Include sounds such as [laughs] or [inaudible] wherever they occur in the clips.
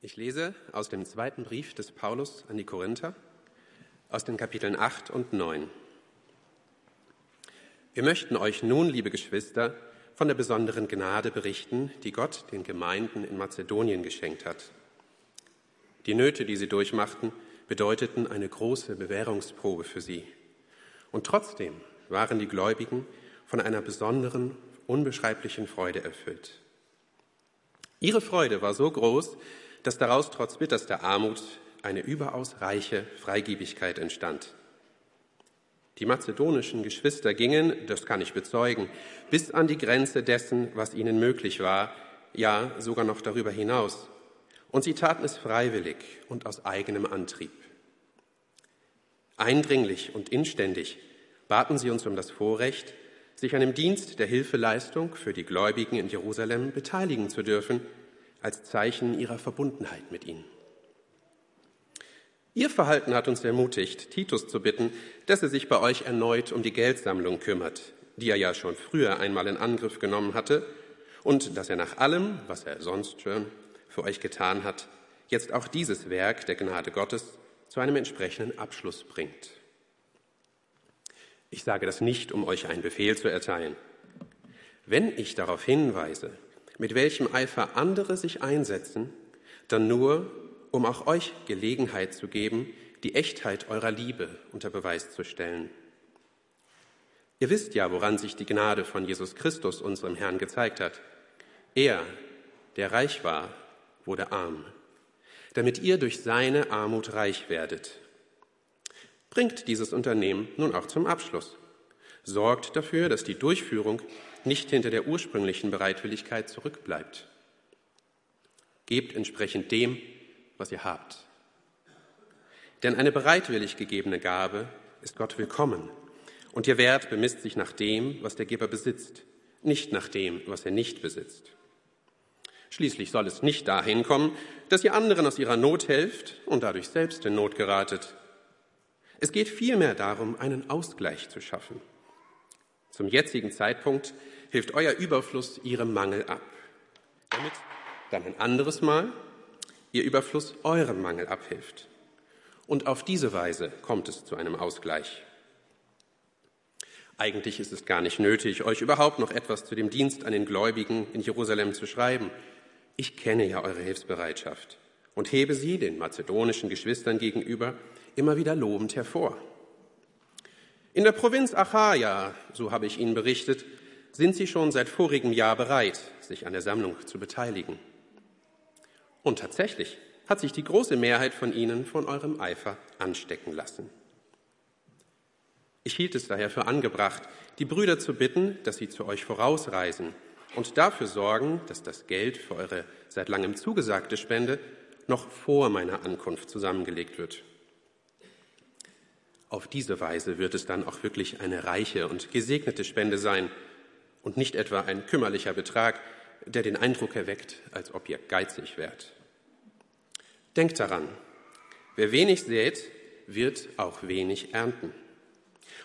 Ich lese aus dem zweiten Brief des Paulus an die Korinther, aus den Kapiteln 8 und 9. Wir möchten euch nun, liebe Geschwister, von der besonderen Gnade berichten, die Gott den Gemeinden in Mazedonien geschenkt hat. Die Nöte, die sie durchmachten, bedeuteten eine große Bewährungsprobe für sie. Und trotzdem waren die Gläubigen von einer besonderen, unbeschreiblichen Freude erfüllt. Ihre Freude war so groß, dass daraus trotz bitterster Armut eine überaus reiche Freigebigkeit entstand. Die mazedonischen Geschwister gingen, das kann ich bezeugen, bis an die Grenze dessen, was ihnen möglich war, ja sogar noch darüber hinaus. Und sie taten es freiwillig und aus eigenem Antrieb. Eindringlich und inständig baten sie uns um das Vorrecht, sich an dem Dienst der Hilfeleistung für die Gläubigen in Jerusalem beteiligen zu dürfen – als Zeichen ihrer Verbundenheit mit ihnen. Ihr Verhalten hat uns ermutigt, Titus zu bitten, dass er sich bei euch erneut um die Geldsammlung kümmert, die er ja schon früher einmal in Angriff genommen hatte, und dass er nach allem, was er sonst schon für euch getan hat, jetzt auch dieses Werk der Gnade Gottes zu einem entsprechenden Abschluss bringt. Ich sage das nicht, um euch einen Befehl zu erteilen. Wenn ich darauf hinweise, mit welchem Eifer andere sich einsetzen, dann nur, um auch euch Gelegenheit zu geben, die Echtheit eurer Liebe unter Beweis zu stellen. Ihr wisst ja, woran sich die Gnade von Jesus Christus, unserem Herrn, gezeigt hat. Er, der reich war, wurde arm, damit ihr durch seine Armut reich werdet. Bringt dieses Unternehmen nun auch zum Abschluss. Sorgt dafür, dass die Durchführung nicht hinter der ursprünglichen Bereitwilligkeit zurückbleibt. Gebt entsprechend dem, was ihr habt. Denn eine bereitwillig gegebene Gabe ist Gott willkommen und ihr Wert bemisst sich nach dem, was der Geber besitzt, nicht nach dem, was er nicht besitzt. Schließlich soll es nicht dahin kommen, dass ihr anderen aus ihrer Not helft und dadurch selbst in Not geratet. Es geht vielmehr darum, einen Ausgleich zu schaffen. Zum jetzigen Zeitpunkt hilft euer Überfluss ihrem Mangel ab, damit dann ein anderes Mal ihr Überfluss eurem Mangel abhilft. Und auf diese Weise kommt es zu einem Ausgleich. Eigentlich ist es gar nicht nötig, euch überhaupt noch etwas zu dem Dienst an den Gläubigen in Jerusalem zu schreiben. Ich kenne ja eure Hilfsbereitschaft und hebe sie den mazedonischen Geschwistern gegenüber immer wieder lobend hervor. In der Provinz Achaia, so habe ich Ihnen berichtet, sind Sie schon seit vorigem Jahr bereit, sich an der Sammlung zu beteiligen. Und tatsächlich hat sich die große Mehrheit von Ihnen von eurem Eifer anstecken lassen. Ich hielt es daher für angebracht, die Brüder zu bitten, dass sie zu euch vorausreisen und dafür sorgen, dass das Geld für eure seit langem zugesagte Spende noch vor meiner Ankunft zusammengelegt wird. Auf diese Weise wird es dann auch wirklich eine reiche und gesegnete Spende sein und nicht etwa ein kümmerlicher Betrag, der den Eindruck erweckt, als ob ihr geizig wärt. Denkt daran, wer wenig sät, wird auch wenig ernten.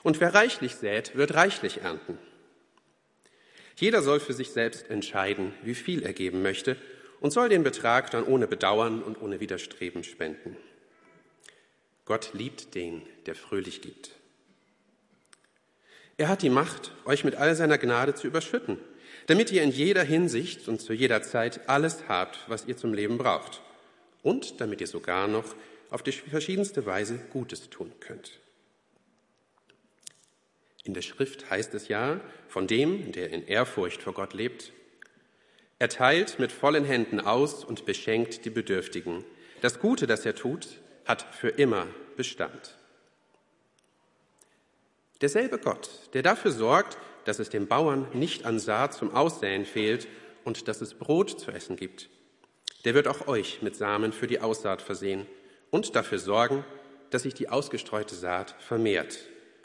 Und wer reichlich sät, wird reichlich ernten. Jeder soll für sich selbst entscheiden, wie viel er geben möchte und soll den Betrag dann ohne Bedauern und ohne Widerstreben spenden. Gott liebt den, der fröhlich gibt. Er hat die Macht, euch mit all seiner Gnade zu überschütten, damit ihr in jeder Hinsicht und zu jeder Zeit alles habt, was ihr zum Leben braucht. Und damit ihr sogar noch auf die verschiedenste Weise Gutes tun könnt. In der Schrift heißt es ja von dem, der in Ehrfurcht vor Gott lebt, er teilt mit vollen Händen aus und beschenkt die Bedürftigen. Das Gute, das er tut, hat für immer Bestand. Derselbe Gott, der dafür sorgt, dass es dem Bauern nicht an Saat zum Aussäen fehlt und dass es Brot zu essen gibt, der wird auch euch mit Samen für die Aussaat versehen und dafür sorgen, dass sich die ausgestreute Saat vermehrt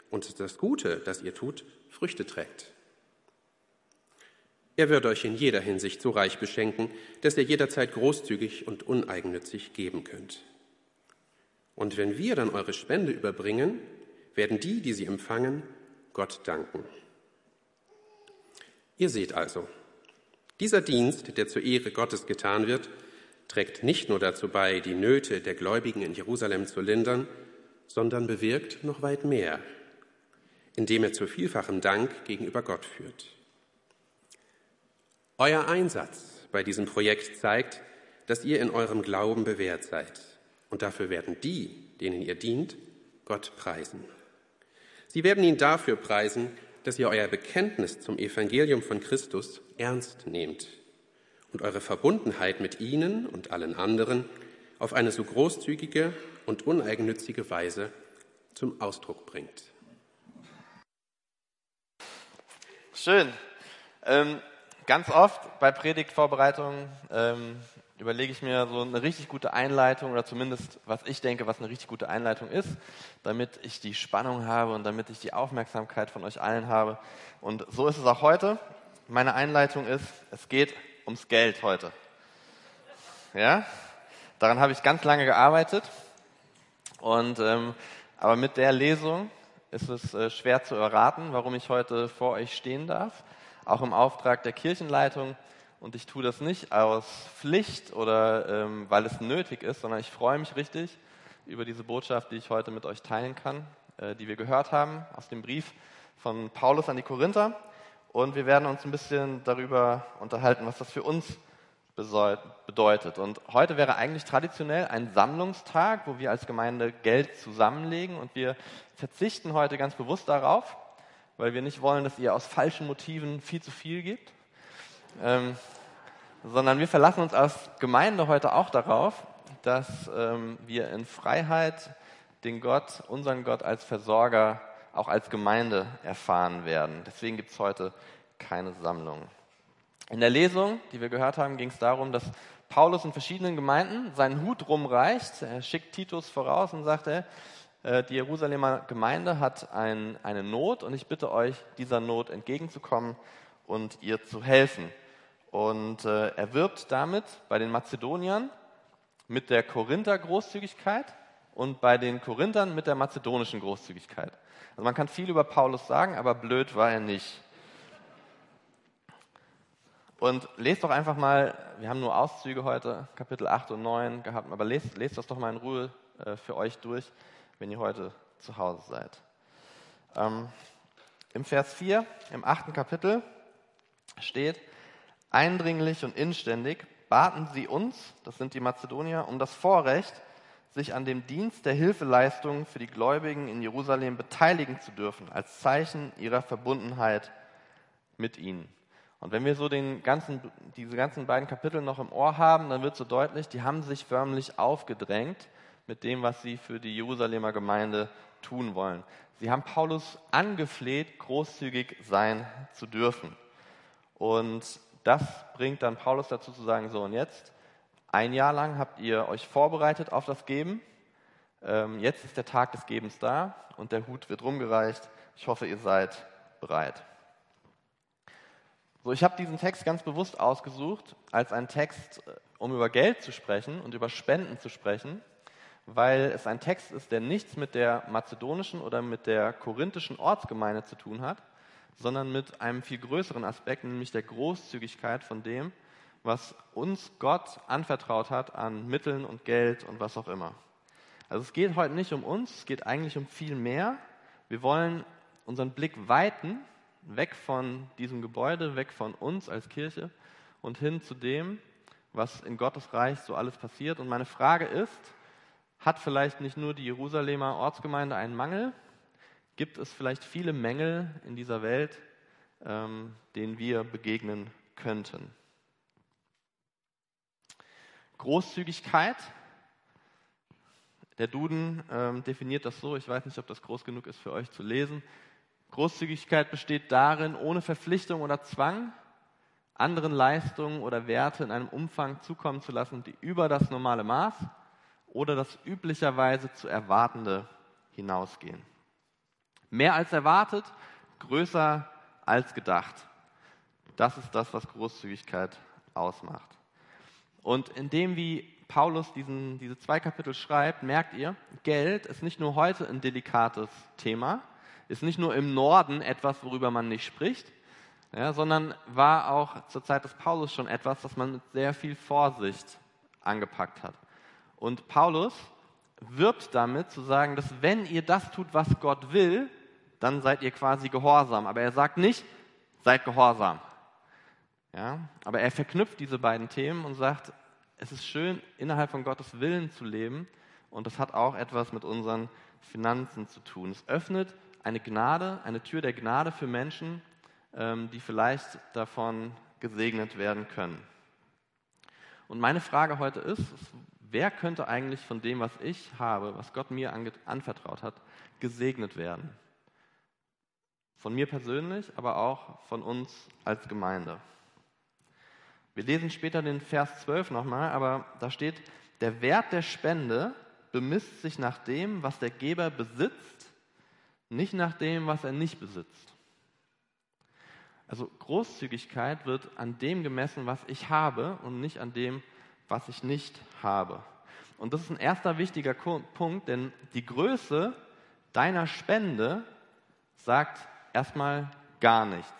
und das Gute, das ihr tut, Früchte trägt. Er wird euch in jeder Hinsicht so reich beschenken, dass ihr jederzeit großzügig und uneigennützig geben könnt. Und wenn wir dann eure Spende überbringen, werden die, die sie empfangen, Gott danken. Ihr seht also, dieser Dienst, der zur Ehre Gottes getan wird, trägt nicht nur dazu bei, die Nöte der Gläubigen in Jerusalem zu lindern, sondern bewirkt noch weit mehr, indem er zu vielfachem Dank gegenüber Gott führt. Euer Einsatz bei diesem Projekt zeigt, dass ihr in eurem Glauben bewährt seid. Und dafür werden die, denen ihr dient, Gott preisen. Sie werden ihn dafür preisen, dass ihr euer Bekenntnis zum Evangelium von Christus ernst nehmt und eure Verbundenheit mit ihnen und allen anderen auf eine so großzügige und uneigennützige Weise zum Ausdruck bringt. Schön. Ähm, ganz oft bei Predigtvorbereitungen ähm, überlege ich mir so eine richtig gute Einleitung oder zumindest, was ich denke, was eine richtig gute Einleitung ist, damit ich die Spannung habe und damit ich die Aufmerksamkeit von euch allen habe. Und so ist es auch heute. Meine Einleitung ist, es geht ums Geld heute. Ja, daran habe ich ganz lange gearbeitet. Und ähm, aber mit der Lesung ist es äh, schwer zu erraten, warum ich heute vor euch stehen darf, auch im Auftrag der Kirchenleitung und ich tue das nicht aus Pflicht oder ähm, weil es nötig ist, sondern ich freue mich richtig über diese Botschaft, die ich heute mit euch teilen kann, äh, die wir gehört haben aus dem Brief von Paulus an die Korinther. Und wir werden uns ein bisschen darüber unterhalten, was das für uns bedeutet. Und heute wäre eigentlich traditionell ein Sammlungstag, wo wir als Gemeinde Geld zusammenlegen. Und wir verzichten heute ganz bewusst darauf, weil wir nicht wollen, dass ihr aus falschen Motiven viel zu viel gebt ähm, sondern wir verlassen uns als Gemeinde heute auch darauf, dass ähm, wir in Freiheit den Gott, unseren Gott als Versorger, auch als Gemeinde erfahren werden. Deswegen gibt es heute keine Sammlung. In der Lesung, die wir gehört haben, ging es darum, dass Paulus in verschiedenen Gemeinden seinen Hut rumreicht. Er schickt Titus voraus und sagt, äh, die Jerusalemer Gemeinde hat ein, eine Not und ich bitte euch, dieser Not entgegenzukommen und ihr zu helfen. Und äh, er wirbt damit bei den Mazedoniern mit der Korinther Großzügigkeit und bei den Korinthern mit der mazedonischen Großzügigkeit. Also man kann viel über Paulus sagen, aber blöd war er nicht. Und lest doch einfach mal, wir haben nur Auszüge heute, Kapitel 8 und 9 gehabt, aber lest, lest das doch mal in Ruhe äh, für euch durch, wenn ihr heute zu Hause seid. Ähm, Im Vers 4, im achten Kapitel steht, Eindringlich und inständig baten sie uns, das sind die Mazedonier, um das Vorrecht, sich an dem Dienst der Hilfeleistung für die Gläubigen in Jerusalem beteiligen zu dürfen, als Zeichen ihrer Verbundenheit mit ihnen. Und wenn wir so den ganzen, diese ganzen beiden Kapitel noch im Ohr haben, dann wird so deutlich, die haben sich förmlich aufgedrängt mit dem, was sie für die Jerusalemer Gemeinde tun wollen. Sie haben Paulus angefleht, großzügig sein zu dürfen. Und das bringt dann Paulus dazu zu sagen, so und jetzt, ein Jahr lang habt ihr euch vorbereitet auf das Geben. Ähm, jetzt ist der Tag des Gebens da und der Hut wird rumgereicht. Ich hoffe, ihr seid bereit. So, ich habe diesen Text ganz bewusst ausgesucht als einen Text, äh, um über Geld zu sprechen und über Spenden zu sprechen, weil es ein Text ist, der nichts mit der mazedonischen oder mit der korinthischen Ortsgemeinde zu tun hat, sondern mit einem viel größeren Aspekt, nämlich der Großzügigkeit von dem, was uns Gott anvertraut hat an Mitteln und Geld und was auch immer. Also es geht heute nicht um uns, es geht eigentlich um viel mehr. Wir wollen unseren Blick weiten, weg von diesem Gebäude, weg von uns als Kirche und hin zu dem, was in Gottes Reich so alles passiert. Und meine Frage ist, hat vielleicht nicht nur die Jerusalemer Ortsgemeinde einen Mangel, gibt es vielleicht viele Mängel in dieser Welt, ähm, denen wir begegnen könnten. Großzügigkeit. Der Duden ähm, definiert das so, ich weiß nicht, ob das groß genug ist für euch zu lesen. Großzügigkeit besteht darin, ohne Verpflichtung oder Zwang anderen Leistungen oder Werte in einem Umfang zukommen zu lassen, die über das normale Maß oder das üblicherweise zu erwartende hinausgehen. Mehr als erwartet, größer als gedacht. Das ist das, was Großzügigkeit ausmacht. Und indem wie Paulus diesen, diese zwei Kapitel schreibt, merkt ihr, Geld ist nicht nur heute ein delikates Thema, ist nicht nur im Norden etwas, worüber man nicht spricht, ja, sondern war auch zur Zeit des Paulus schon etwas, das man mit sehr viel Vorsicht angepackt hat. Und Paulus wirbt damit zu sagen, dass wenn ihr das tut, was Gott will, dann seid ihr quasi gehorsam. Aber er sagt nicht, seid gehorsam. Ja? Aber er verknüpft diese beiden Themen und sagt, es ist schön, innerhalb von Gottes Willen zu leben und das hat auch etwas mit unseren Finanzen zu tun. Es öffnet eine Gnade, eine Tür der Gnade für Menschen, ähm, die vielleicht davon gesegnet werden können. Und meine Frage heute ist, wer könnte eigentlich von dem, was ich habe, was Gott mir anvertraut hat, gesegnet werden? Von mir persönlich, aber auch von uns als Gemeinde. Wir lesen später den Vers 12 nochmal, aber da steht, der Wert der Spende bemisst sich nach dem, was der Geber besitzt, nicht nach dem, was er nicht besitzt. Also Großzügigkeit wird an dem gemessen, was ich habe und nicht an dem, was ich nicht habe. Und das ist ein erster wichtiger Punkt, denn die Größe deiner Spende sagt erstmal gar nichts.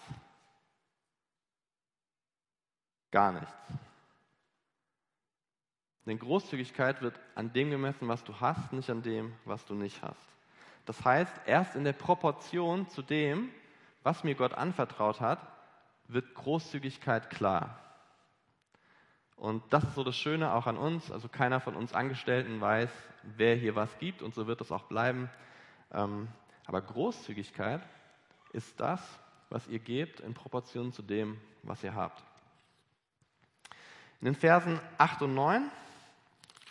Gar nichts. Denn Großzügigkeit wird an dem gemessen, was du hast, nicht an dem, was du nicht hast. Das heißt, erst in der Proportion zu dem, was mir Gott anvertraut hat, wird Großzügigkeit klar. Und das ist so das Schöne auch an uns. Also keiner von uns Angestellten weiß, wer hier was gibt und so wird es auch bleiben. Ähm, aber Großzügigkeit ist das, was ihr gebt in Proportion zu dem, was ihr habt. In den Versen 8 und 9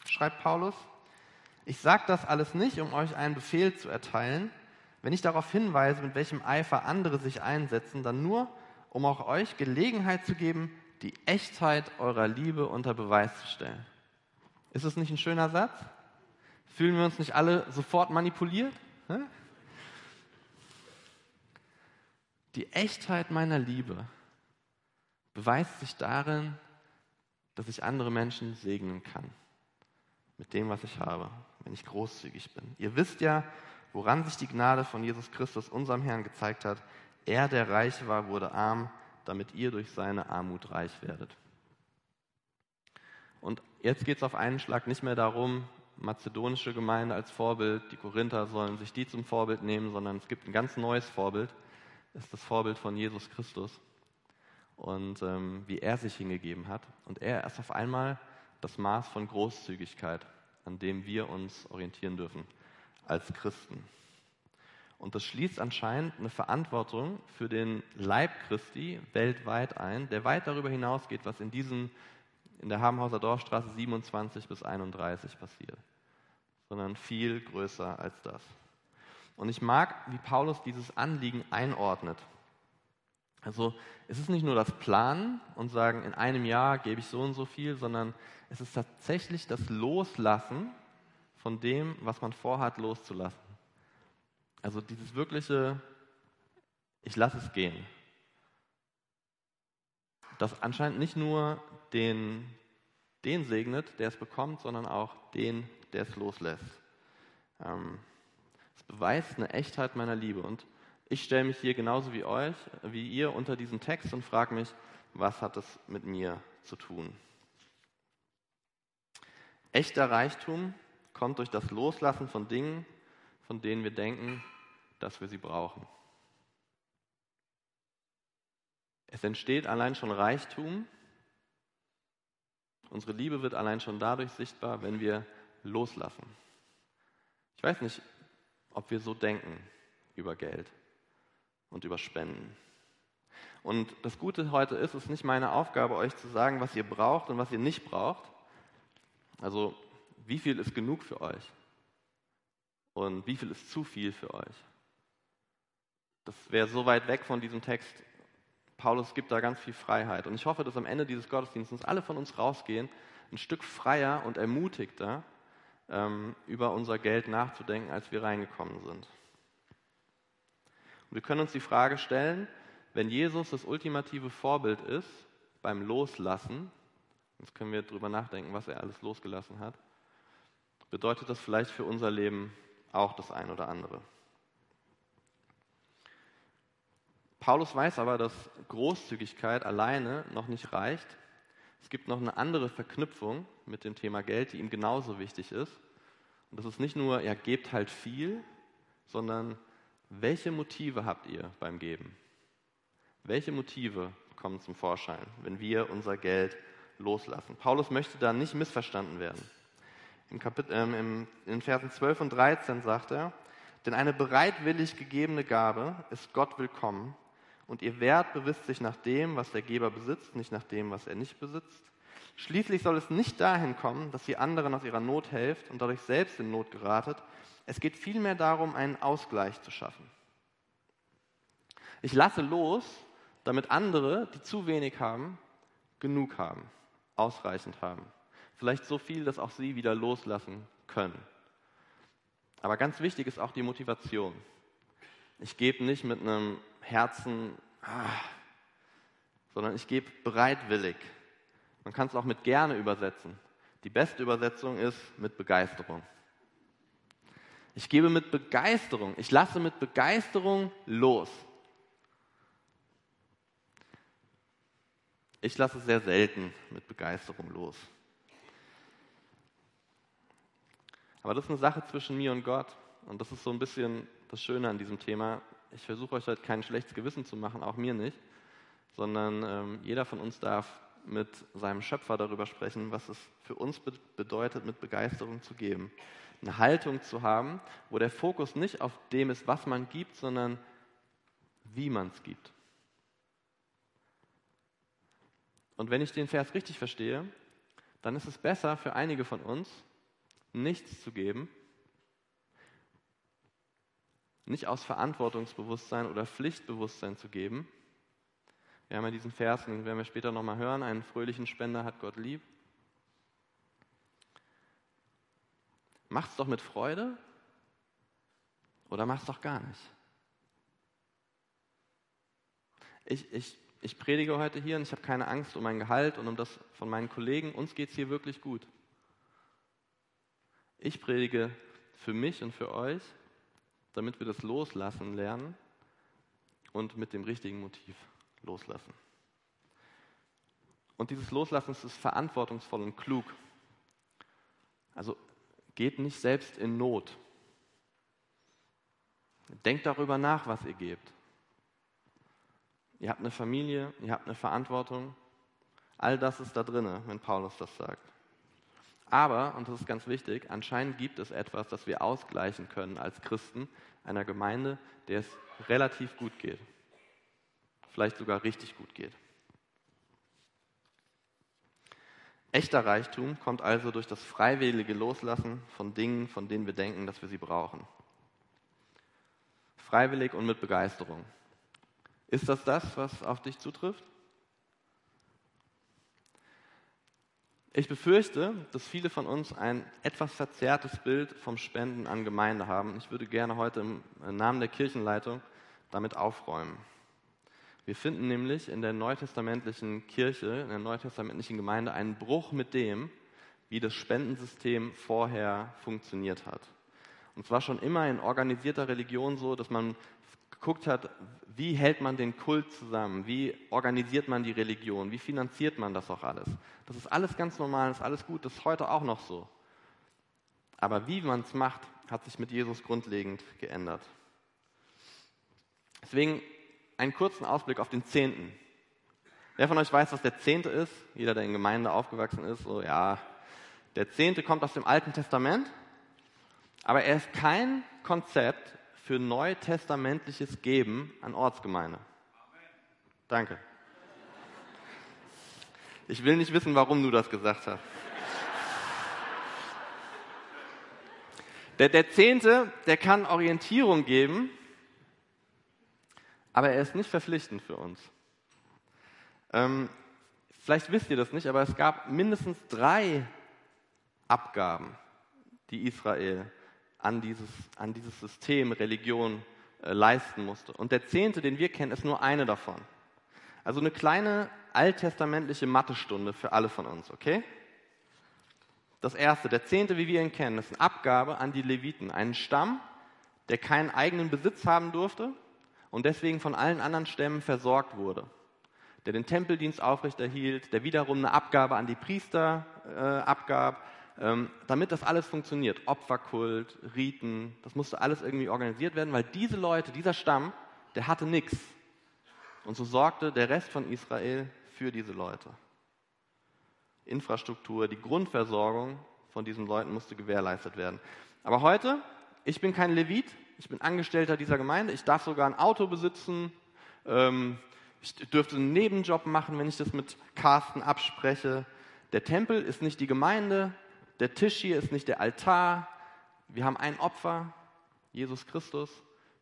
schreibt Paulus, ich sage das alles nicht, um euch einen Befehl zu erteilen. Wenn ich darauf hinweise, mit welchem Eifer andere sich einsetzen, dann nur, um auch euch Gelegenheit zu geben, die Echtheit eurer Liebe unter Beweis zu stellen. Ist es nicht ein schöner Satz? Fühlen wir uns nicht alle sofort manipuliert? Die Echtheit meiner Liebe beweist sich darin, dass ich andere Menschen segnen kann mit dem, was ich habe, wenn ich großzügig bin. Ihr wisst ja, woran sich die Gnade von Jesus Christus, unserem Herrn, gezeigt hat. Er, der reich war, wurde arm, damit ihr durch seine Armut reich werdet. Und jetzt geht es auf einen Schlag nicht mehr darum, mazedonische Gemeinde als Vorbild, die Korinther sollen sich die zum Vorbild nehmen, sondern es gibt ein ganz neues Vorbild, ist das Vorbild von Jesus Christus und ähm, wie er sich hingegeben hat. Und er ist auf einmal das Maß von Großzügigkeit, an dem wir uns orientieren dürfen als Christen. Und das schließt anscheinend eine Verantwortung für den Leib Christi weltweit ein, der weit darüber hinausgeht, was in diesem, in der Habenhauser Dorfstraße 27 bis 31 passiert, sondern viel größer als das. Und ich mag, wie Paulus dieses Anliegen einordnet. Also es ist nicht nur das Planen und sagen, in einem Jahr gebe ich so und so viel, sondern es ist tatsächlich das Loslassen von dem, was man vorhat, loszulassen. Also dieses wirkliche, ich lasse es gehen. Das anscheinend nicht nur den, den segnet, der es bekommt, sondern auch den, der es loslässt. Ähm, beweist eine Echtheit meiner Liebe. Und ich stelle mich hier genauso wie euch, wie ihr unter diesen Text und frage mich, was hat das mit mir zu tun? Echter Reichtum kommt durch das Loslassen von Dingen, von denen wir denken, dass wir sie brauchen. Es entsteht allein schon Reichtum. Unsere Liebe wird allein schon dadurch sichtbar, wenn wir loslassen. Ich weiß nicht, ob wir so denken über Geld und über Spenden. Und das Gute heute ist, es ist nicht meine Aufgabe, euch zu sagen, was ihr braucht und was ihr nicht braucht. Also, wie viel ist genug für euch? Und wie viel ist zu viel für euch? Das wäre so weit weg von diesem Text. Paulus gibt da ganz viel Freiheit. Und ich hoffe, dass am Ende dieses Gottesdienstes alle von uns rausgehen, ein Stück freier und ermutigter, über unser Geld nachzudenken, als wir reingekommen sind. Und wir können uns die Frage stellen, wenn Jesus das ultimative Vorbild ist beim Loslassen, jetzt können wir darüber nachdenken, was er alles losgelassen hat, bedeutet das vielleicht für unser Leben auch das ein oder andere. Paulus weiß aber, dass Großzügigkeit alleine noch nicht reicht, Es gibt noch eine andere Verknüpfung mit dem Thema Geld, die ihm genauso wichtig ist. Und das ist nicht nur, ja, gebt halt viel, sondern welche Motive habt ihr beim Geben? Welche Motive kommen zum Vorschein, wenn wir unser Geld loslassen? Paulus möchte da nicht missverstanden werden. Im Kapitel, ähm, im, in Versen 12 und 13 sagt er, denn eine bereitwillig gegebene Gabe ist Gott willkommen und ihr Wert bewisst sich nach dem, was der Geber besitzt, nicht nach dem, was er nicht besitzt. Schließlich soll es nicht dahin kommen, dass ihr anderen aus ihrer Not helft und dadurch selbst in Not geratet. Es geht vielmehr darum, einen Ausgleich zu schaffen. Ich lasse los, damit andere, die zu wenig haben, genug haben, ausreichend haben. Vielleicht so viel, dass auch sie wieder loslassen können. Aber ganz wichtig ist auch die Motivation. Ich gebe nicht mit einem Herzen, ah, sondern ich gebe bereitwillig. Man kann es auch mit gerne übersetzen. Die beste Übersetzung ist mit Begeisterung. Ich gebe mit Begeisterung, ich lasse mit Begeisterung los. Ich lasse sehr selten mit Begeisterung los. Aber das ist eine Sache zwischen mir und Gott. Und das ist so ein bisschen das Schöne an diesem Thema. Ich versuche euch halt kein schlechtes Gewissen zu machen, auch mir nicht, sondern ähm, jeder von uns darf mit seinem Schöpfer darüber sprechen, was es für uns be bedeutet, mit Begeisterung zu geben. Eine Haltung zu haben, wo der Fokus nicht auf dem ist, was man gibt, sondern wie man es gibt. Und wenn ich den Vers richtig verstehe, dann ist es besser für einige von uns, nichts zu geben, nicht aus Verantwortungsbewusstsein oder Pflichtbewusstsein zu geben. Wir haben ja diesen Vers, den werden wir später nochmal hören, einen fröhlichen Spender hat Gott lieb. Macht's doch mit Freude oder mach's doch gar nicht. Ich, ich, ich predige heute hier und ich habe keine Angst um mein Gehalt und um das von meinen Kollegen. Uns geht es hier wirklich gut. Ich predige für mich und für euch, damit wir das Loslassen lernen und mit dem richtigen Motiv loslassen. Und dieses Loslassen ist verantwortungsvoll und klug. Also geht nicht selbst in Not. Denkt darüber nach, was ihr gebt. Ihr habt eine Familie, ihr habt eine Verantwortung. All das ist da drin, wenn Paulus das sagt. Aber, und das ist ganz wichtig, anscheinend gibt es etwas, das wir ausgleichen können als Christen einer Gemeinde, der es relativ gut geht. Vielleicht sogar richtig gut geht. Echter Reichtum kommt also durch das freiwillige Loslassen von Dingen, von denen wir denken, dass wir sie brauchen. Freiwillig und mit Begeisterung. Ist das das, was auf dich zutrifft? Ich befürchte, dass viele von uns ein etwas verzerrtes Bild vom Spenden an Gemeinde haben. Ich würde gerne heute im Namen der Kirchenleitung damit aufräumen. Wir finden nämlich in der neutestamentlichen Kirche, in der neutestamentlichen Gemeinde einen Bruch mit dem, wie das Spendensystem vorher funktioniert hat. Und zwar schon immer in organisierter Religion so, dass man geguckt hat, wie hält man den Kult zusammen, wie organisiert man die Religion, wie finanziert man das auch alles. Das ist alles ganz normal, das ist alles gut, das ist heute auch noch so. Aber wie man es macht, hat sich mit Jesus grundlegend geändert. Deswegen einen kurzen Ausblick auf den Zehnten. Wer von euch weiß, was der Zehnte ist? Jeder, der in Gemeinde aufgewachsen ist, so ja. Der Zehnte kommt aus dem Alten Testament, aber er ist kein Konzept, für neutestamentliches Geben an Ortsgemeinde. Danke. Ich will nicht wissen, warum du das gesagt hast. Der, der Zehnte, der kann Orientierung geben, aber er ist nicht verpflichtend für uns. Ähm, vielleicht wisst ihr das nicht, aber es gab mindestens drei Abgaben, die Israel an dieses, an dieses System Religion äh, leisten musste. Und der Zehnte, den wir kennen, ist nur eine davon. Also eine kleine alttestamentliche Mathestunde für alle von uns, okay? Das erste, der Zehnte, wie wir ihn kennen, ist eine Abgabe an die Leviten, einen Stamm, der keinen eigenen Besitz haben durfte und deswegen von allen anderen Stämmen versorgt wurde. der den Tempeldienst aufrechterhielt, der wiederum eine Abgabe an die Priester äh, abgab, damit das alles funktioniert. Opferkult, Riten, das musste alles irgendwie organisiert werden, weil diese Leute, dieser Stamm, der hatte nichts. Und so sorgte der Rest von Israel für diese Leute. Infrastruktur, die Grundversorgung von diesen Leuten musste gewährleistet werden. Aber heute, ich bin kein Levit, ich bin Angestellter dieser Gemeinde, ich darf sogar ein Auto besitzen, ähm, ich dürfte einen Nebenjob machen, wenn ich das mit Carsten abspreche. Der Tempel ist nicht die Gemeinde, der Tisch hier ist nicht der Altar. Wir haben ein Opfer, Jesus Christus,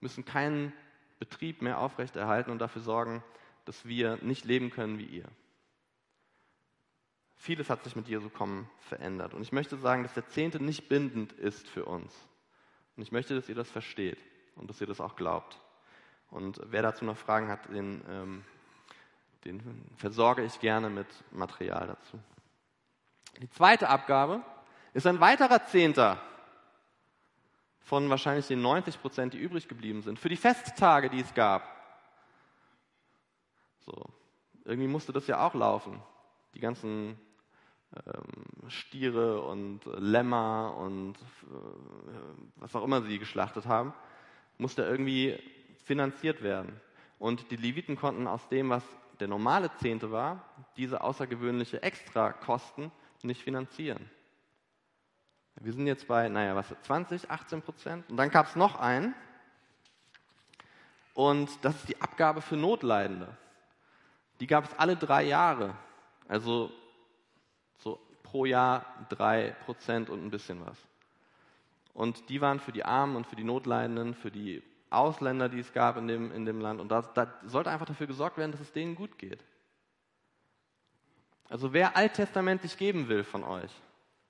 müssen keinen Betrieb mehr aufrechterhalten und dafür sorgen, dass wir nicht leben können wie ihr. Vieles hat sich mit Jesu kommen verändert. Und ich möchte sagen, dass der Zehnte nicht bindend ist für uns. Und ich möchte, dass ihr das versteht und dass ihr das auch glaubt. Und wer dazu noch Fragen hat, den, ähm, den versorge ich gerne mit Material dazu. Die zweite Abgabe ist ein weiterer Zehnter von wahrscheinlich den 90 Prozent, die übrig geblieben sind, für die Festtage, die es gab. So, irgendwie musste das ja auch laufen. Die ganzen ähm, Stiere und Lämmer und äh, was auch immer sie geschlachtet haben, musste irgendwie finanziert werden. Und die Leviten konnten aus dem, was der normale Zehnte war, diese außergewöhnliche Extrakosten nicht finanzieren. Wir sind jetzt bei, naja, was, 20, 18 Prozent. Und dann gab es noch einen. Und das ist die Abgabe für Notleidende. Die gab es alle drei Jahre. Also so pro Jahr drei Prozent und ein bisschen was. Und die waren für die Armen und für die Notleidenden, für die Ausländer, die es gab in dem, in dem Land. Und da, da sollte einfach dafür gesorgt werden, dass es denen gut geht. Also wer alttestamentlich geben will von euch,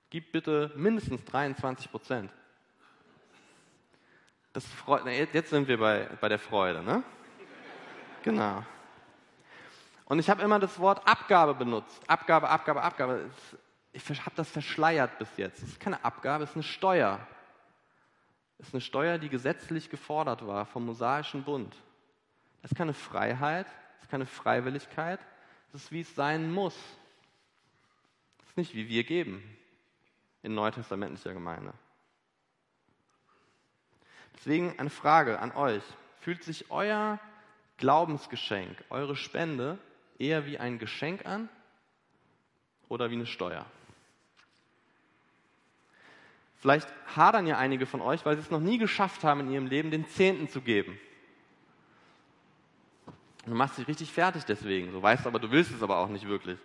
gibt bitte mindestens 23 Prozent. Das freut, jetzt sind wir bei, bei der Freude, ne? Genau. Und ich habe immer das Wort Abgabe benutzt. Abgabe, Abgabe, Abgabe. Ich habe das verschleiert bis jetzt. Es ist keine Abgabe, es ist eine Steuer. Es ist eine Steuer, die gesetzlich gefordert war vom mosaischen Bund. Das ist keine Freiheit, das ist keine Freiwilligkeit, das ist wie es sein muss. Das ist nicht wie wir geben in neutestamentlicher Gemeinde. Deswegen eine Frage an euch. Fühlt sich euer Glaubensgeschenk, eure Spende eher wie ein Geschenk an oder wie eine Steuer? Vielleicht hadern ja einige von euch, weil sie es noch nie geschafft haben, in ihrem Leben den Zehnten zu geben. Du machst dich richtig fertig deswegen, so weißt aber, du willst es aber auch nicht wirklich.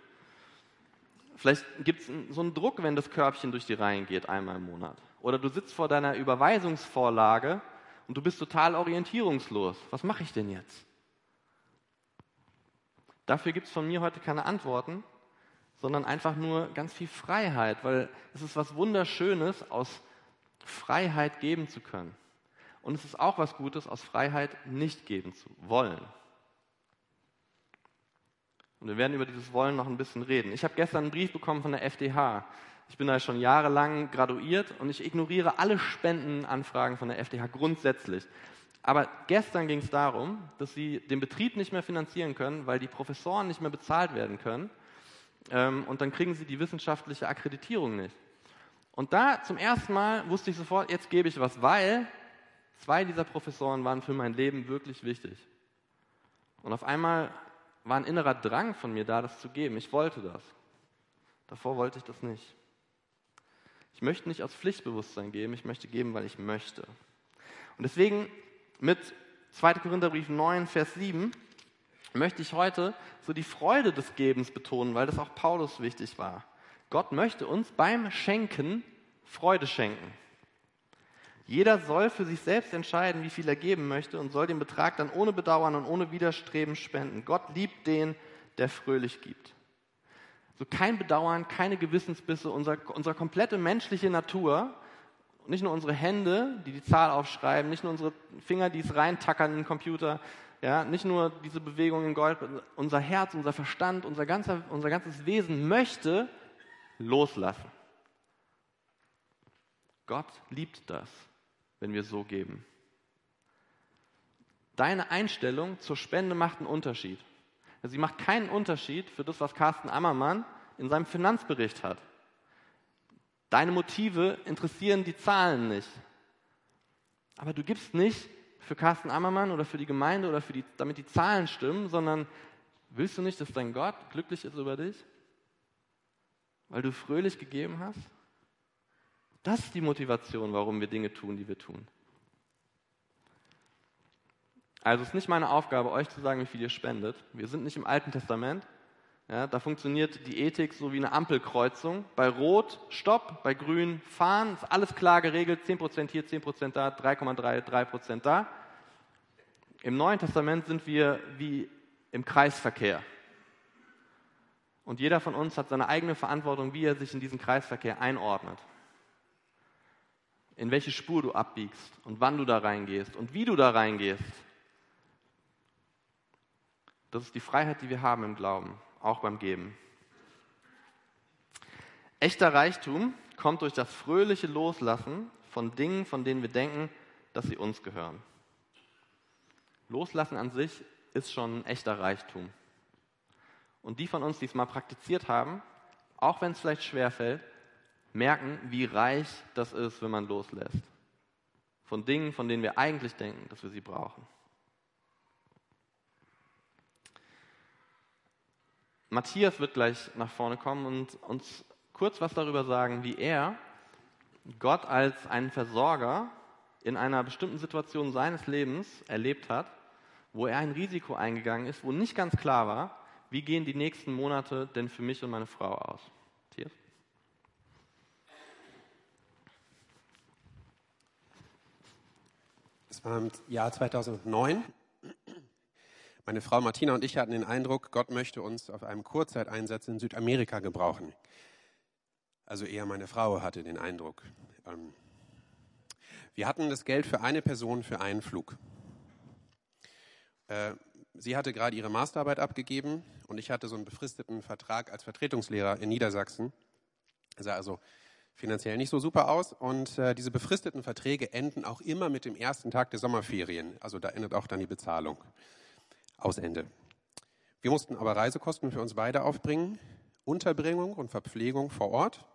Vielleicht gibt es so einen Druck, wenn das Körbchen durch die Reihen geht, einmal im Monat. Oder du sitzt vor deiner Überweisungsvorlage und du bist total orientierungslos. Was mache ich denn jetzt? Dafür gibt es von mir heute keine Antworten, sondern einfach nur ganz viel Freiheit, weil es ist was Wunderschönes, aus Freiheit geben zu können. Und es ist auch was Gutes, aus Freiheit nicht geben zu wollen. Und wir werden über dieses Wollen noch ein bisschen reden. Ich habe gestern einen Brief bekommen von der FDH. Ich bin da schon jahrelang graduiert und ich ignoriere alle Spendenanfragen von der FDH grundsätzlich. Aber gestern ging es darum, dass sie den Betrieb nicht mehr finanzieren können, weil die Professoren nicht mehr bezahlt werden können ähm, und dann kriegen sie die wissenschaftliche Akkreditierung nicht. Und da zum ersten Mal wusste ich sofort, jetzt gebe ich was, weil zwei dieser Professoren waren für mein Leben wirklich wichtig. Und auf einmal war ein innerer Drang von mir da, das zu geben. Ich wollte das. Davor wollte ich das nicht. Ich möchte nicht aus Pflichtbewusstsein geben, ich möchte geben, weil ich möchte. Und deswegen mit 2. Korintherbrief 9, Vers 7 möchte ich heute so die Freude des Gebens betonen, weil das auch Paulus wichtig war. Gott möchte uns beim Schenken Freude schenken. Jeder soll für sich selbst entscheiden, wie viel er geben möchte und soll den Betrag dann ohne Bedauern und ohne Widerstreben spenden. Gott liebt den, der fröhlich gibt. So kein Bedauern, keine Gewissensbisse, unser, unsere komplette menschliche Natur, nicht nur unsere Hände, die die Zahl aufschreiben, nicht nur unsere Finger, die es reintackern in den Computer, ja, nicht nur diese Bewegung in Gold, unser Herz, unser Verstand, unser, ganzer, unser ganzes Wesen möchte loslassen. Gott liebt das, wenn wir so geben. Deine Einstellung zur Spende macht einen Unterschied. Sie macht keinen Unterschied für das, was Carsten Ammermann in seinem Finanzbericht hat. Deine Motive interessieren die Zahlen nicht. Aber du gibst nicht für Carsten Ammermann oder für die Gemeinde oder für die, damit die Zahlen stimmen, sondern willst du nicht, dass dein Gott glücklich ist über dich? Weil du fröhlich gegeben hast? Das ist die Motivation, warum wir Dinge tun, die wir tun. Also es ist nicht meine Aufgabe, euch zu sagen, wie viel ihr spendet. Wir sind nicht im Alten Testament. Ja, da funktioniert die Ethik so wie eine Ampelkreuzung. Bei Rot Stopp, bei Grün Fahren, ist alles klar geregelt, 10% hier, 10% da, 3,3, 3% da. Im Neuen Testament sind wir wie im Kreisverkehr. Und jeder von uns hat seine eigene Verantwortung, wie er sich in diesen Kreisverkehr einordnet. In welche Spur du abbiegst und wann du da reingehst und wie du da reingehst. Das ist die Freiheit, die wir haben im Glauben auch beim Geben. Echter Reichtum kommt durch das fröhliche Loslassen von Dingen, von denen wir denken, dass sie uns gehören. Loslassen an sich ist schon ein echter Reichtum. Und die von uns, die es mal praktiziert haben, auch wenn es vielleicht schwer fällt, merken, wie reich das ist, wenn man loslässt. Von Dingen, von denen wir eigentlich denken, dass wir sie brauchen. Matthias wird gleich nach vorne kommen und uns kurz was darüber sagen, wie er Gott als einen Versorger in einer bestimmten Situation seines Lebens erlebt hat, wo er ein Risiko eingegangen ist, wo nicht ganz klar war, wie gehen die nächsten Monate denn für mich und meine Frau aus. Matthias? Es war im Jahr 2009. Meine Frau Martina und ich hatten den Eindruck, Gott möchte uns auf einem Kurzzeiteinsatz in Südamerika gebrauchen. Also eher meine Frau hatte den Eindruck. Ähm, wir hatten das Geld für eine Person für einen Flug. Äh, sie hatte gerade ihre Masterarbeit abgegeben und ich hatte so einen befristeten Vertrag als Vertretungslehrer in Niedersachsen. Also finanziell nicht so super aus und äh, diese befristeten Verträge enden auch immer mit dem ersten Tag der Sommerferien. Also da endet auch dann die Bezahlung aus Ende. Wir mussten aber Reisekosten für uns beide aufbringen, Unterbringung und Verpflegung vor Ort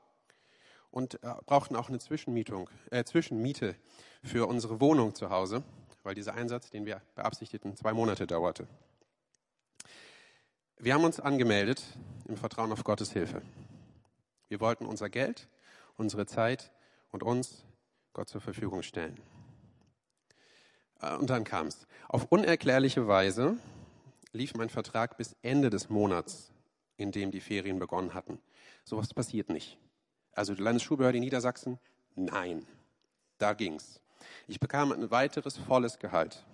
und äh, brauchten auch eine Zwischenmietung, äh, Zwischenmiete für unsere Wohnung zu Hause, weil dieser Einsatz, den wir beabsichtigten, zwei Monate dauerte. Wir haben uns angemeldet im Vertrauen auf Gottes Hilfe. Wir wollten unser Geld, unsere Zeit und uns Gott zur Verfügung stellen. Äh, und dann kam es. Auf unerklärliche Weise lief mein Vertrag bis Ende des Monats, in dem die Ferien begonnen hatten. Sowas passiert nicht. Also die Landesschulbehörde in Niedersachsen, nein, da ging's. Ich bekam ein weiteres volles Gehalt.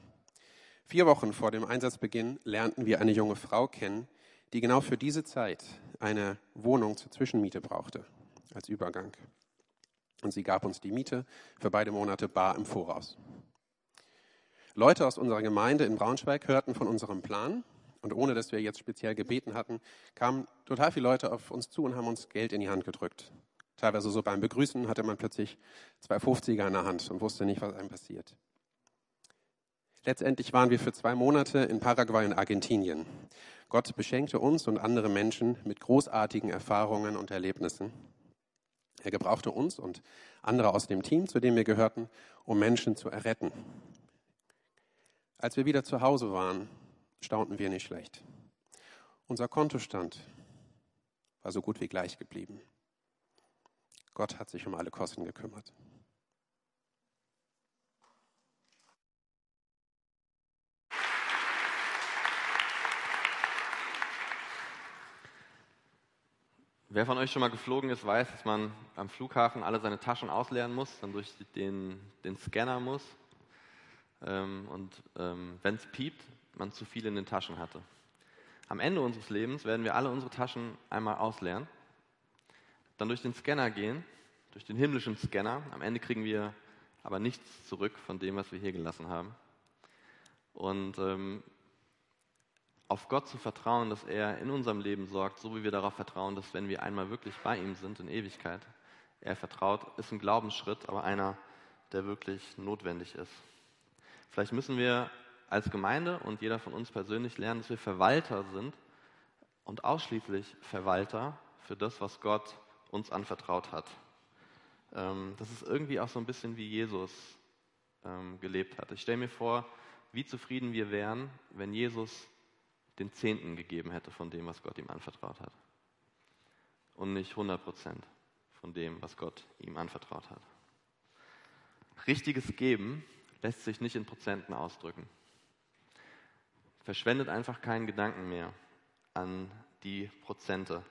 Vier Wochen vor dem Einsatzbeginn lernten wir eine junge Frau kennen, die genau für diese Zeit eine Wohnung zur Zwischenmiete brauchte, als Übergang. Und sie gab uns die Miete für beide Monate bar im Voraus. Leute aus unserer Gemeinde in Braunschweig hörten von unserem Plan und ohne dass wir jetzt speziell gebeten hatten, kamen total viele Leute auf uns zu und haben uns Geld in die Hand gedrückt. Teilweise so beim Begrüßen hatte man plötzlich zwei 50er in der Hand und wusste nicht, was einem passiert. Letztendlich waren wir für zwei Monate in Paraguay und Argentinien. Gott beschenkte uns und andere Menschen mit großartigen Erfahrungen und Erlebnissen. Er gebrauchte uns und andere aus dem Team, zu dem wir gehörten, um Menschen zu erretten. Als wir wieder zu Hause waren, staunten wir nicht schlecht. Unser Kontostand war so gut wie gleich geblieben. Gott hat sich um alle Kosten gekümmert. Wer von euch schon mal geflogen ist, weiß, dass man am Flughafen alle seine Taschen ausleeren muss, dann durch den, den Scanner muss ähm, und ähm, wenn es piept, man zu viel in den Taschen hatte. Am Ende unseres Lebens werden wir alle unsere Taschen einmal ausleeren, dann durch den Scanner gehen, durch den himmlischen Scanner. Am Ende kriegen wir aber nichts zurück von dem, was wir hier gelassen haben. Und ähm, auf Gott zu vertrauen, dass er in unserem Leben sorgt, so wie wir darauf vertrauen, dass wenn wir einmal wirklich bei ihm sind in Ewigkeit, er vertraut, ist ein Glaubensschritt, aber einer, der wirklich notwendig ist. Vielleicht müssen wir als Gemeinde und jeder von uns persönlich lernen, dass wir Verwalter sind und ausschließlich Verwalter für das, was Gott uns anvertraut hat. Ähm, das ist irgendwie auch so ein bisschen wie Jesus ähm, gelebt hat. Ich stelle mir vor, wie zufrieden wir wären, wenn Jesus den Zehnten gegeben hätte von dem, was Gott ihm anvertraut hat. Und nicht 100 Prozent von dem, was Gott ihm anvertraut hat. Richtiges Geben lässt sich nicht in Prozenten ausdrücken. Verschwendet einfach keinen Gedanken mehr an die Prozente.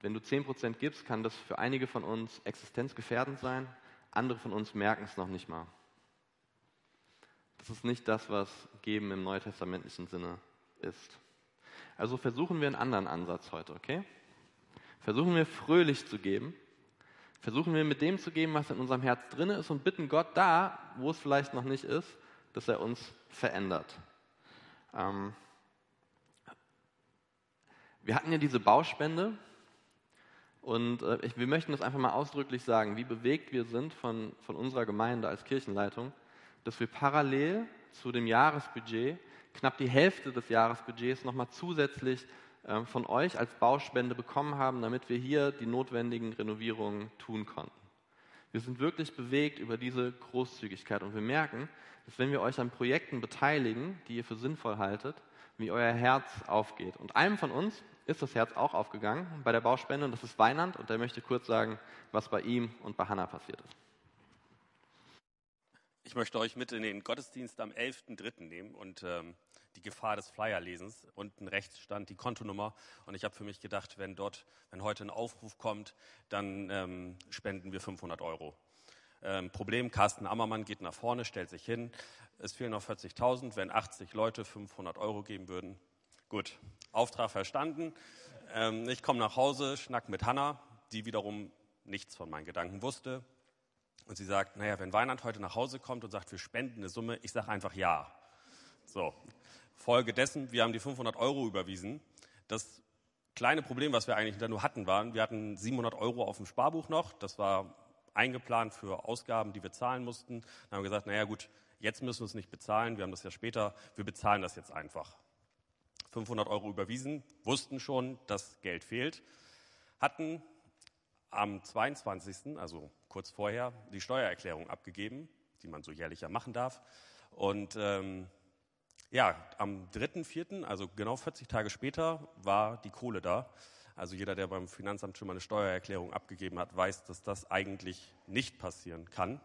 Wenn du 10% gibst, kann das für einige von uns existenzgefährdend sein, andere von uns merken es noch nicht mal. Das ist nicht das, was Geben im neutestamentlichen Sinne ist. Also versuchen wir einen anderen Ansatz heute, okay? Versuchen wir fröhlich zu geben. Versuchen wir mit dem zu geben, was in unserem Herz drin ist und bitten Gott da, wo es vielleicht noch nicht ist, dass er uns verändert. Ähm wir hatten ja diese Bauspende und äh, ich, wir möchten das einfach mal ausdrücklich sagen, wie bewegt wir sind von, von unserer Gemeinde als Kirchenleitung, dass wir parallel zu dem Jahresbudget knapp die Hälfte des Jahresbudgets nochmal zusätzlich äh, von euch als Bauspende bekommen haben, damit wir hier die notwendigen Renovierungen tun konnten. Wir sind wirklich bewegt über diese Großzügigkeit und wir merken, dass wenn wir euch an Projekten beteiligen, die ihr für sinnvoll haltet, wie euer Herz aufgeht. Und einem von uns ist das Herz auch aufgegangen bei der Bauspende und das ist Weinand und der möchte kurz sagen, was bei ihm und bei Hannah passiert ist. Ich möchte euch mit in den Gottesdienst am 11.3. nehmen und ähm, die Gefahr des Flyerlesens. Unten rechts stand die Kontonummer und ich habe für mich gedacht, wenn dort, wenn heute ein Aufruf kommt, dann ähm, spenden wir 500 Euro. Ähm, Problem, Carsten Ammermann geht nach vorne, stellt sich hin, es fehlen noch 40.000, wenn 80 Leute 500 Euro geben würden. Gut, Auftrag verstanden. Ähm, ich komme nach Hause, schnack mit Hanna, die wiederum nichts von meinen Gedanken wusste, und sie sagt, naja, wenn Weinand heute nach Hause kommt und sagt, wir spenden eine Summe, ich sage einfach ja. So, Folge dessen, wir haben die 500 Euro überwiesen. Das kleine Problem, was wir eigentlich da nur hatten, waren, wir hatten 700 Euro auf dem Sparbuch noch. Das war eingeplant für Ausgaben, die wir zahlen mussten. Dann haben wir gesagt, naja gut, jetzt müssen wir es nicht bezahlen, wir haben das ja später, wir bezahlen das jetzt einfach. 500 Euro überwiesen, wussten schon, dass Geld fehlt, hatten am 22., also kurz vorher, die Steuererklärung abgegeben, die man so jährlich ja machen darf. Und ähm, ja, am 3.4., also genau 40 Tage später, war die Kohle da. Also jeder, der beim Finanzamt schon mal eine Steuererklärung abgegeben hat, weiß, dass das eigentlich nicht passieren kann.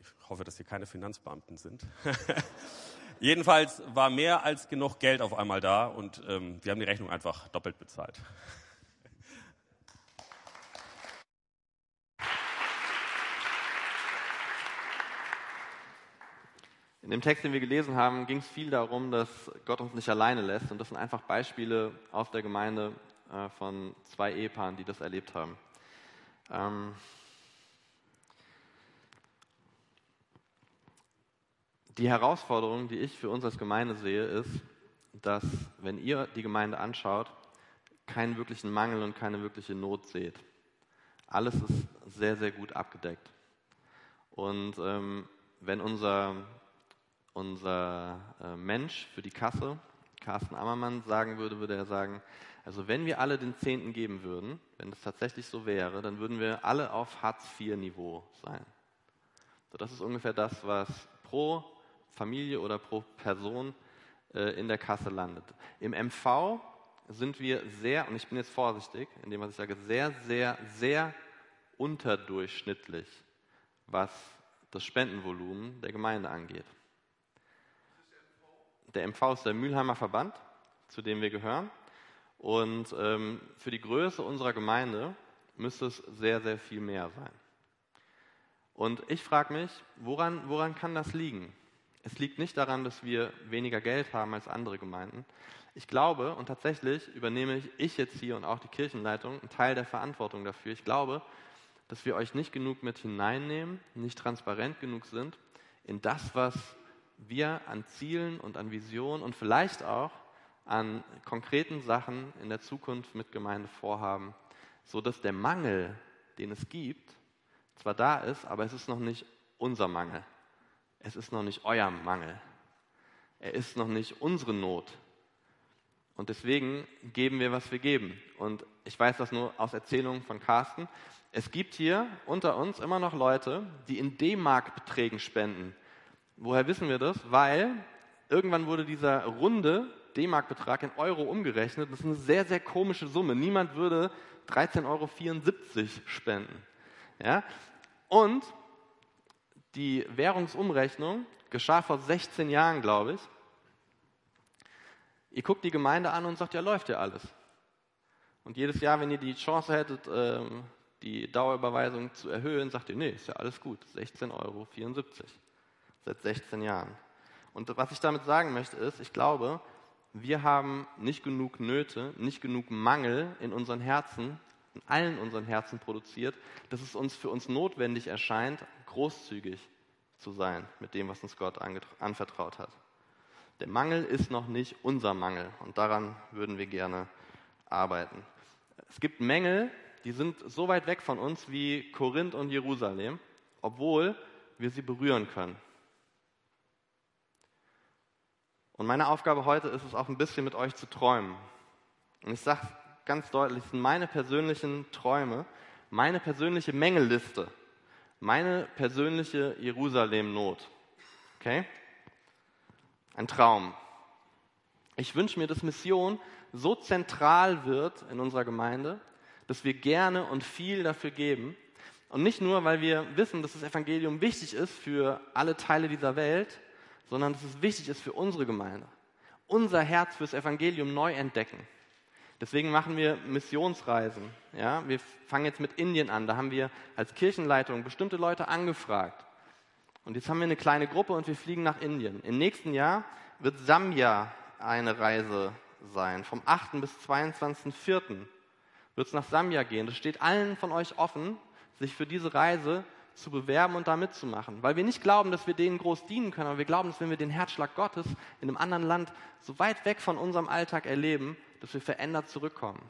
Ich hoffe, dass hier keine Finanzbeamten sind. [laughs] Jedenfalls war mehr als genug Geld auf einmal da und ähm, wir haben die Rechnung einfach doppelt bezahlt. In dem Text, den wir gelesen haben, ging es viel darum, dass Gott uns nicht alleine lässt. Und das sind einfach Beispiele aus der Gemeinde äh, von zwei Ehepaaren, die das erlebt haben. Ähm die Herausforderung, die ich für uns als Gemeinde sehe, ist, dass, wenn ihr die Gemeinde anschaut, keinen wirklichen Mangel und keine wirkliche Not seht. Alles ist sehr, sehr gut abgedeckt. Und ähm, wenn unser unser äh, Mensch für die Kasse, Carsten Ammermann, sagen würde, würde er sagen, also wenn wir alle den Zehnten geben würden, wenn das tatsächlich so wäre, dann würden wir alle auf Hartz-IV-Niveau sein. So, das ist ungefähr das, was pro Familie oder pro Person äh, in der Kasse landet. Im MV sind wir sehr, und ich bin jetzt vorsichtig, in dem, was ich sage, sehr, sehr, sehr unterdurchschnittlich, was das Spendenvolumen der Gemeinde angeht. Der MV ist der Mülheimer Verband, zu dem wir gehören. Und ähm, für die Größe unserer Gemeinde müsste es sehr, sehr viel mehr sein. Und ich frage mich, woran, woran kann das liegen? Es liegt nicht daran, dass wir weniger Geld haben als andere Gemeinden. Ich glaube, und tatsächlich übernehme ich jetzt hier und auch die Kirchenleitung einen Teil der Verantwortung dafür. Ich glaube, dass wir euch nicht genug mit hineinnehmen, nicht transparent genug sind in das, was wir an Zielen und an Visionen und vielleicht auch an konkreten Sachen in der Zukunft mit Gemeinde vorhaben, sodass der Mangel, den es gibt, zwar da ist, aber es ist noch nicht unser Mangel. Es ist noch nicht euer Mangel. Er ist noch nicht unsere Not. Und deswegen geben wir, was wir geben. Und ich weiß das nur aus Erzählungen von Carsten. Es gibt hier unter uns immer noch Leute, die in D-Mark-Beträgen spenden. Woher wissen wir das? Weil irgendwann wurde dieser runde D-Mark-Betrag in Euro umgerechnet. Das ist eine sehr, sehr komische Summe. Niemand würde 13,74 Euro spenden. Ja? Und die Währungsumrechnung geschah vor 16 Jahren, glaube ich. Ihr guckt die Gemeinde an und sagt, ja, läuft ja alles. Und jedes Jahr, wenn ihr die Chance hättet, ähm, die Dauerüberweisung zu erhöhen, sagt ihr, nee, ist ja alles gut, 16,74 Euro. Seit 16 Jahren. Und was ich damit sagen möchte, ist, ich glaube, wir haben nicht genug Nöte, nicht genug Mangel in unseren Herzen, in allen unseren Herzen produziert, dass es uns für uns notwendig erscheint, großzügig zu sein mit dem, was uns Gott anvertraut hat. Der Mangel ist noch nicht unser Mangel und daran würden wir gerne arbeiten. Es gibt Mängel, die sind so weit weg von uns wie Korinth und Jerusalem, obwohl wir sie berühren können. Und meine Aufgabe heute ist es auch ein bisschen mit euch zu träumen. Und ich sage ganz deutlich, es sind meine persönlichen Träume, meine persönliche Mängelliste, meine persönliche Jerusalem-Not. Okay? Ein Traum. Ich wünsche mir, dass Mission so zentral wird in unserer Gemeinde, dass wir gerne und viel dafür geben. Und nicht nur, weil wir wissen, dass das Evangelium wichtig ist für alle Teile dieser Welt, sondern dass es wichtig ist für unsere Gemeinde. Unser Herz fürs Evangelium neu entdecken. Deswegen machen wir Missionsreisen. Ja, wir fangen jetzt mit Indien an. Da haben wir als Kirchenleitung bestimmte Leute angefragt. Und jetzt haben wir eine kleine Gruppe und wir fliegen nach Indien. Im nächsten Jahr wird Sambia eine Reise sein. Vom 8. bis 22.04. wird es nach Sambia gehen. Das steht allen von euch offen, sich für diese Reise zu bewerben und da mitzumachen. Weil wir nicht glauben, dass wir denen groß dienen können, aber wir glauben, dass wenn wir den Herzschlag Gottes in einem anderen Land so weit weg von unserem Alltag erleben, dass wir verändert zurückkommen.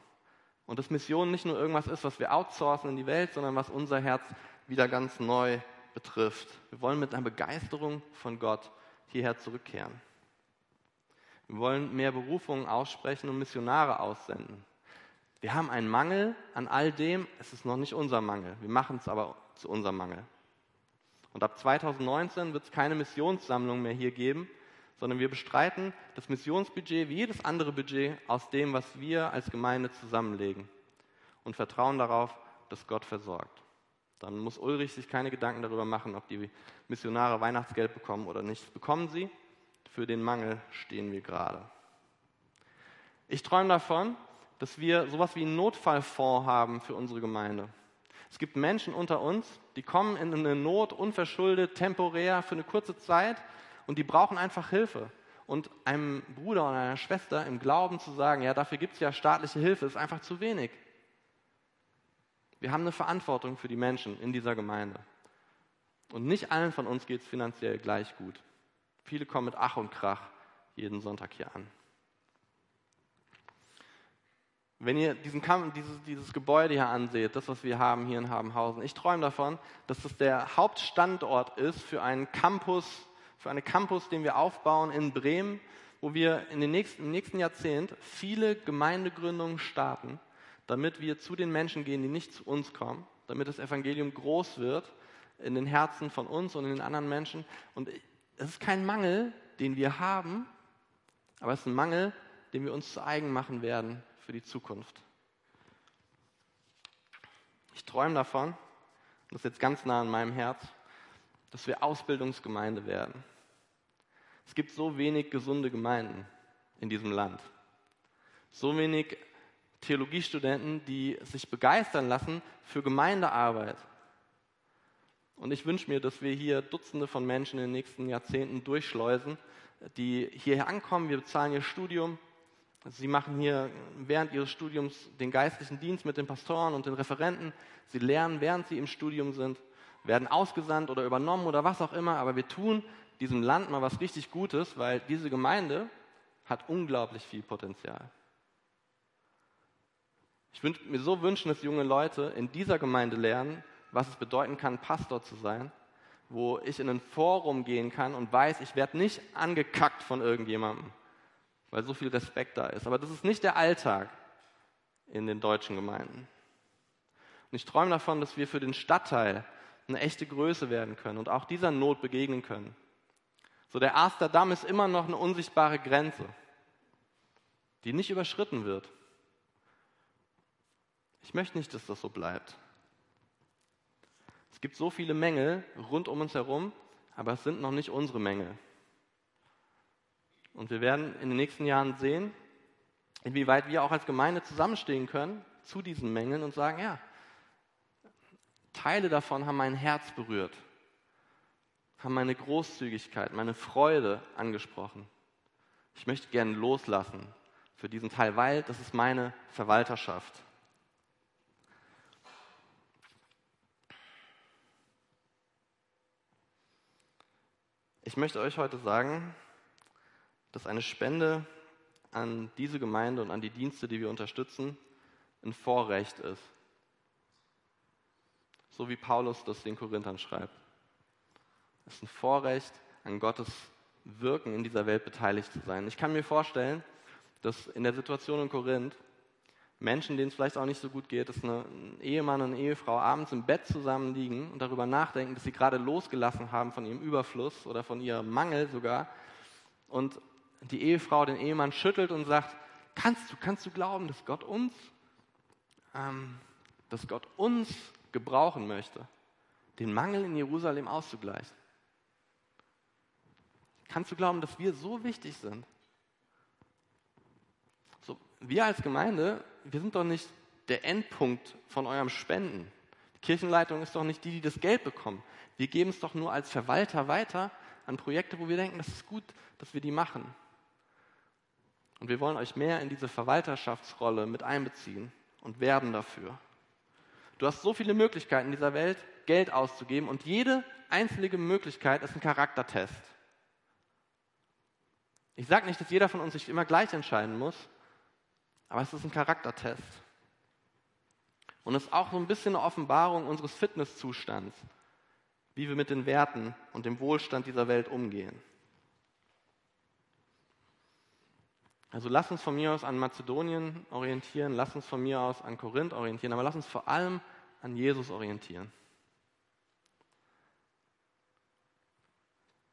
Und dass Mission nicht nur irgendwas ist, was wir outsourcen in die Welt, sondern was unser Herz wieder ganz neu betrifft. Wir wollen mit einer Begeisterung von Gott hierher zurückkehren. Wir wollen mehr Berufungen aussprechen und Missionare aussenden. Wir haben einen Mangel an all dem, es ist noch nicht unser Mangel. Wir machen es aber zu unserem Mangel. Und ab 2019 wird es keine Missionssammlung mehr hier geben, sondern wir bestreiten das Missionsbudget wie jedes andere Budget aus dem, was wir als Gemeinde zusammenlegen und vertrauen darauf, dass Gott versorgt. Dann muss Ulrich sich keine Gedanken darüber machen, ob die Missionare Weihnachtsgeld bekommen oder nicht. Bekommen sie. Für den Mangel stehen wir gerade. Ich träume davon, dass wir sowas wie einen Notfallfonds haben für unsere Gemeinde. Es gibt Menschen unter uns, die kommen in eine Not unverschuldet, temporär, für eine kurze Zeit und die brauchen einfach Hilfe. Und einem Bruder oder einer Schwester im Glauben zu sagen, ja, dafür gibt es ja staatliche Hilfe, ist einfach zu wenig. Wir haben eine Verantwortung für die Menschen in dieser Gemeinde. Und nicht allen von uns geht es finanziell gleich gut. Viele kommen mit Ach und Krach jeden Sonntag hier an. Wenn ihr diesen Kampf, dieses, dieses Gebäude hier anseht, das, was wir haben hier in Habenhausen, ich träume davon, dass das der Hauptstandort ist für einen Campus, für einen Campus, den wir aufbauen in Bremen, wo wir in den nächsten, im nächsten Jahrzehnt viele Gemeindegründungen starten, damit wir zu den Menschen gehen, die nicht zu uns kommen, damit das Evangelium groß wird in den Herzen von uns und in den anderen Menschen. Und es ist kein Mangel, den wir haben, aber es ist ein Mangel, den wir uns zu eigen machen werden für die Zukunft. Ich träume davon, das ist jetzt ganz nah an meinem Herz, dass wir Ausbildungsgemeinde werden. Es gibt so wenig gesunde Gemeinden in diesem Land. So wenig Theologiestudenten, die sich begeistern lassen für Gemeindearbeit. Und ich wünsche mir, dass wir hier Dutzende von Menschen in den nächsten Jahrzehnten durchschleusen, die hierher ankommen, wir bezahlen ihr Studium, Sie machen hier während ihres Studiums den geistlichen Dienst mit den Pastoren und den Referenten. Sie lernen, während sie im Studium sind, werden ausgesandt oder übernommen oder was auch immer. Aber wir tun diesem Land mal was richtig Gutes, weil diese Gemeinde hat unglaublich viel Potenzial. Ich würde mir so wünschen, dass junge Leute in dieser Gemeinde lernen, was es bedeuten kann, Pastor zu sein, wo ich in ein Forum gehen kann und weiß, ich werde nicht angekackt von irgendjemandem weil so viel Respekt da ist. Aber das ist nicht der Alltag in den deutschen Gemeinden. Und ich träume davon, dass wir für den Stadtteil eine echte Größe werden können und auch dieser Not begegnen können. So der Amsterdam ist immer noch eine unsichtbare Grenze, die nicht überschritten wird. Ich möchte nicht, dass das so bleibt. Es gibt so viele Mängel rund um uns herum, aber es sind noch nicht unsere Mängel. Und wir werden in den nächsten Jahren sehen, inwieweit wir auch als Gemeinde zusammenstehen können zu diesen Mängeln und sagen, ja, Teile davon haben mein Herz berührt, haben meine Großzügigkeit, meine Freude angesprochen. Ich möchte gerne loslassen für diesen Teil, weil das ist meine Verwalterschaft. Ich möchte euch heute sagen, dass eine Spende an diese Gemeinde und an die Dienste, die wir unterstützen, ein Vorrecht ist. So wie Paulus das den Korinthern schreibt. Es ist ein Vorrecht, an Gottes Wirken in dieser Welt beteiligt zu sein. Ich kann mir vorstellen, dass in der Situation in Korinth Menschen, denen es vielleicht auch nicht so gut geht, dass ein Ehemann und eine Ehefrau abends im Bett zusammen liegen und darüber nachdenken, dass sie gerade losgelassen haben von ihrem Überfluss oder von ihrem Mangel sogar. Und die Ehefrau den Ehemann schüttelt und sagt, kannst du, kannst du glauben, dass Gott uns, ähm, dass Gott uns gebrauchen möchte, den Mangel in Jerusalem auszugleichen? Kannst du glauben, dass wir so wichtig sind? So, wir als Gemeinde wir sind doch nicht der Endpunkt von eurem Spenden. Die Kirchenleitung ist doch nicht die, die das Geld bekommen. Wir geben es doch nur als Verwalter weiter an Projekte, wo wir denken, das ist gut, dass wir die machen. Und wir wollen euch mehr in diese Verwalterschaftsrolle mit einbeziehen und werben dafür. Du hast so viele Möglichkeiten in dieser Welt, Geld auszugeben und jede einzelne Möglichkeit ist ein Charaktertest. Ich sage nicht, dass jeder von uns sich immer gleich entscheiden muss, aber es ist ein Charaktertest. Und es ist auch so ein bisschen eine Offenbarung unseres Fitnesszustands, wie wir mit den Werten und dem Wohlstand dieser Welt umgehen. Also lass uns von mir aus an Mazedonien orientieren, lass uns von mir aus an Korinth orientieren, aber lass uns vor allem an Jesus orientieren.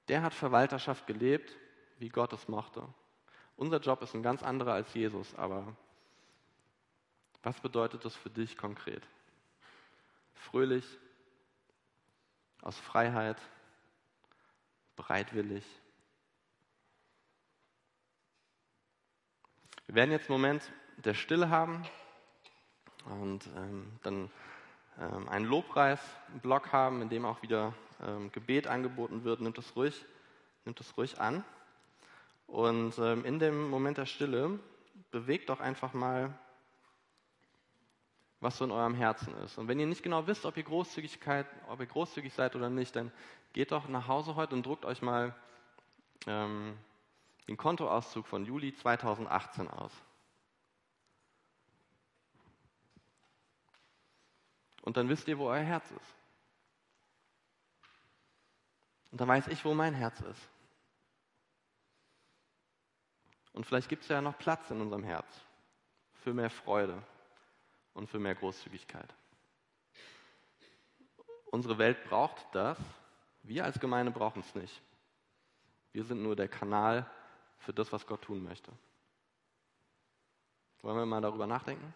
Der hat Verwalterschaft gelebt, wie Gott es mochte. Unser Job ist ein ganz anderer als Jesus, aber was bedeutet das für dich konkret? Fröhlich, aus Freiheit, bereitwillig. Wir werden jetzt einen Moment der Stille haben und ähm, dann ähm, einen Lobpreisblock haben, in dem auch wieder ähm, Gebet angeboten wird. Nimmt es ruhig, nimmt es ruhig an. Und ähm, in dem Moment der Stille bewegt doch einfach mal was so in eurem Herzen ist. Und wenn ihr nicht genau wisst, ob ihr, Großzügigkeit, ob ihr großzügig seid oder nicht, dann geht doch nach Hause heute und druckt euch mal ähm, den Kontoauszug von Juli 2018 aus. Und dann wisst ihr, wo euer Herz ist. Und dann weiß ich, wo mein Herz ist. Und vielleicht gibt es ja noch Platz in unserem Herz für mehr Freude, und für mehr Großzügigkeit. Unsere Welt braucht das. Wir als Gemeinde brauchen es nicht. Wir sind nur der Kanal für das, was Gott tun möchte. Wollen wir mal darüber nachdenken?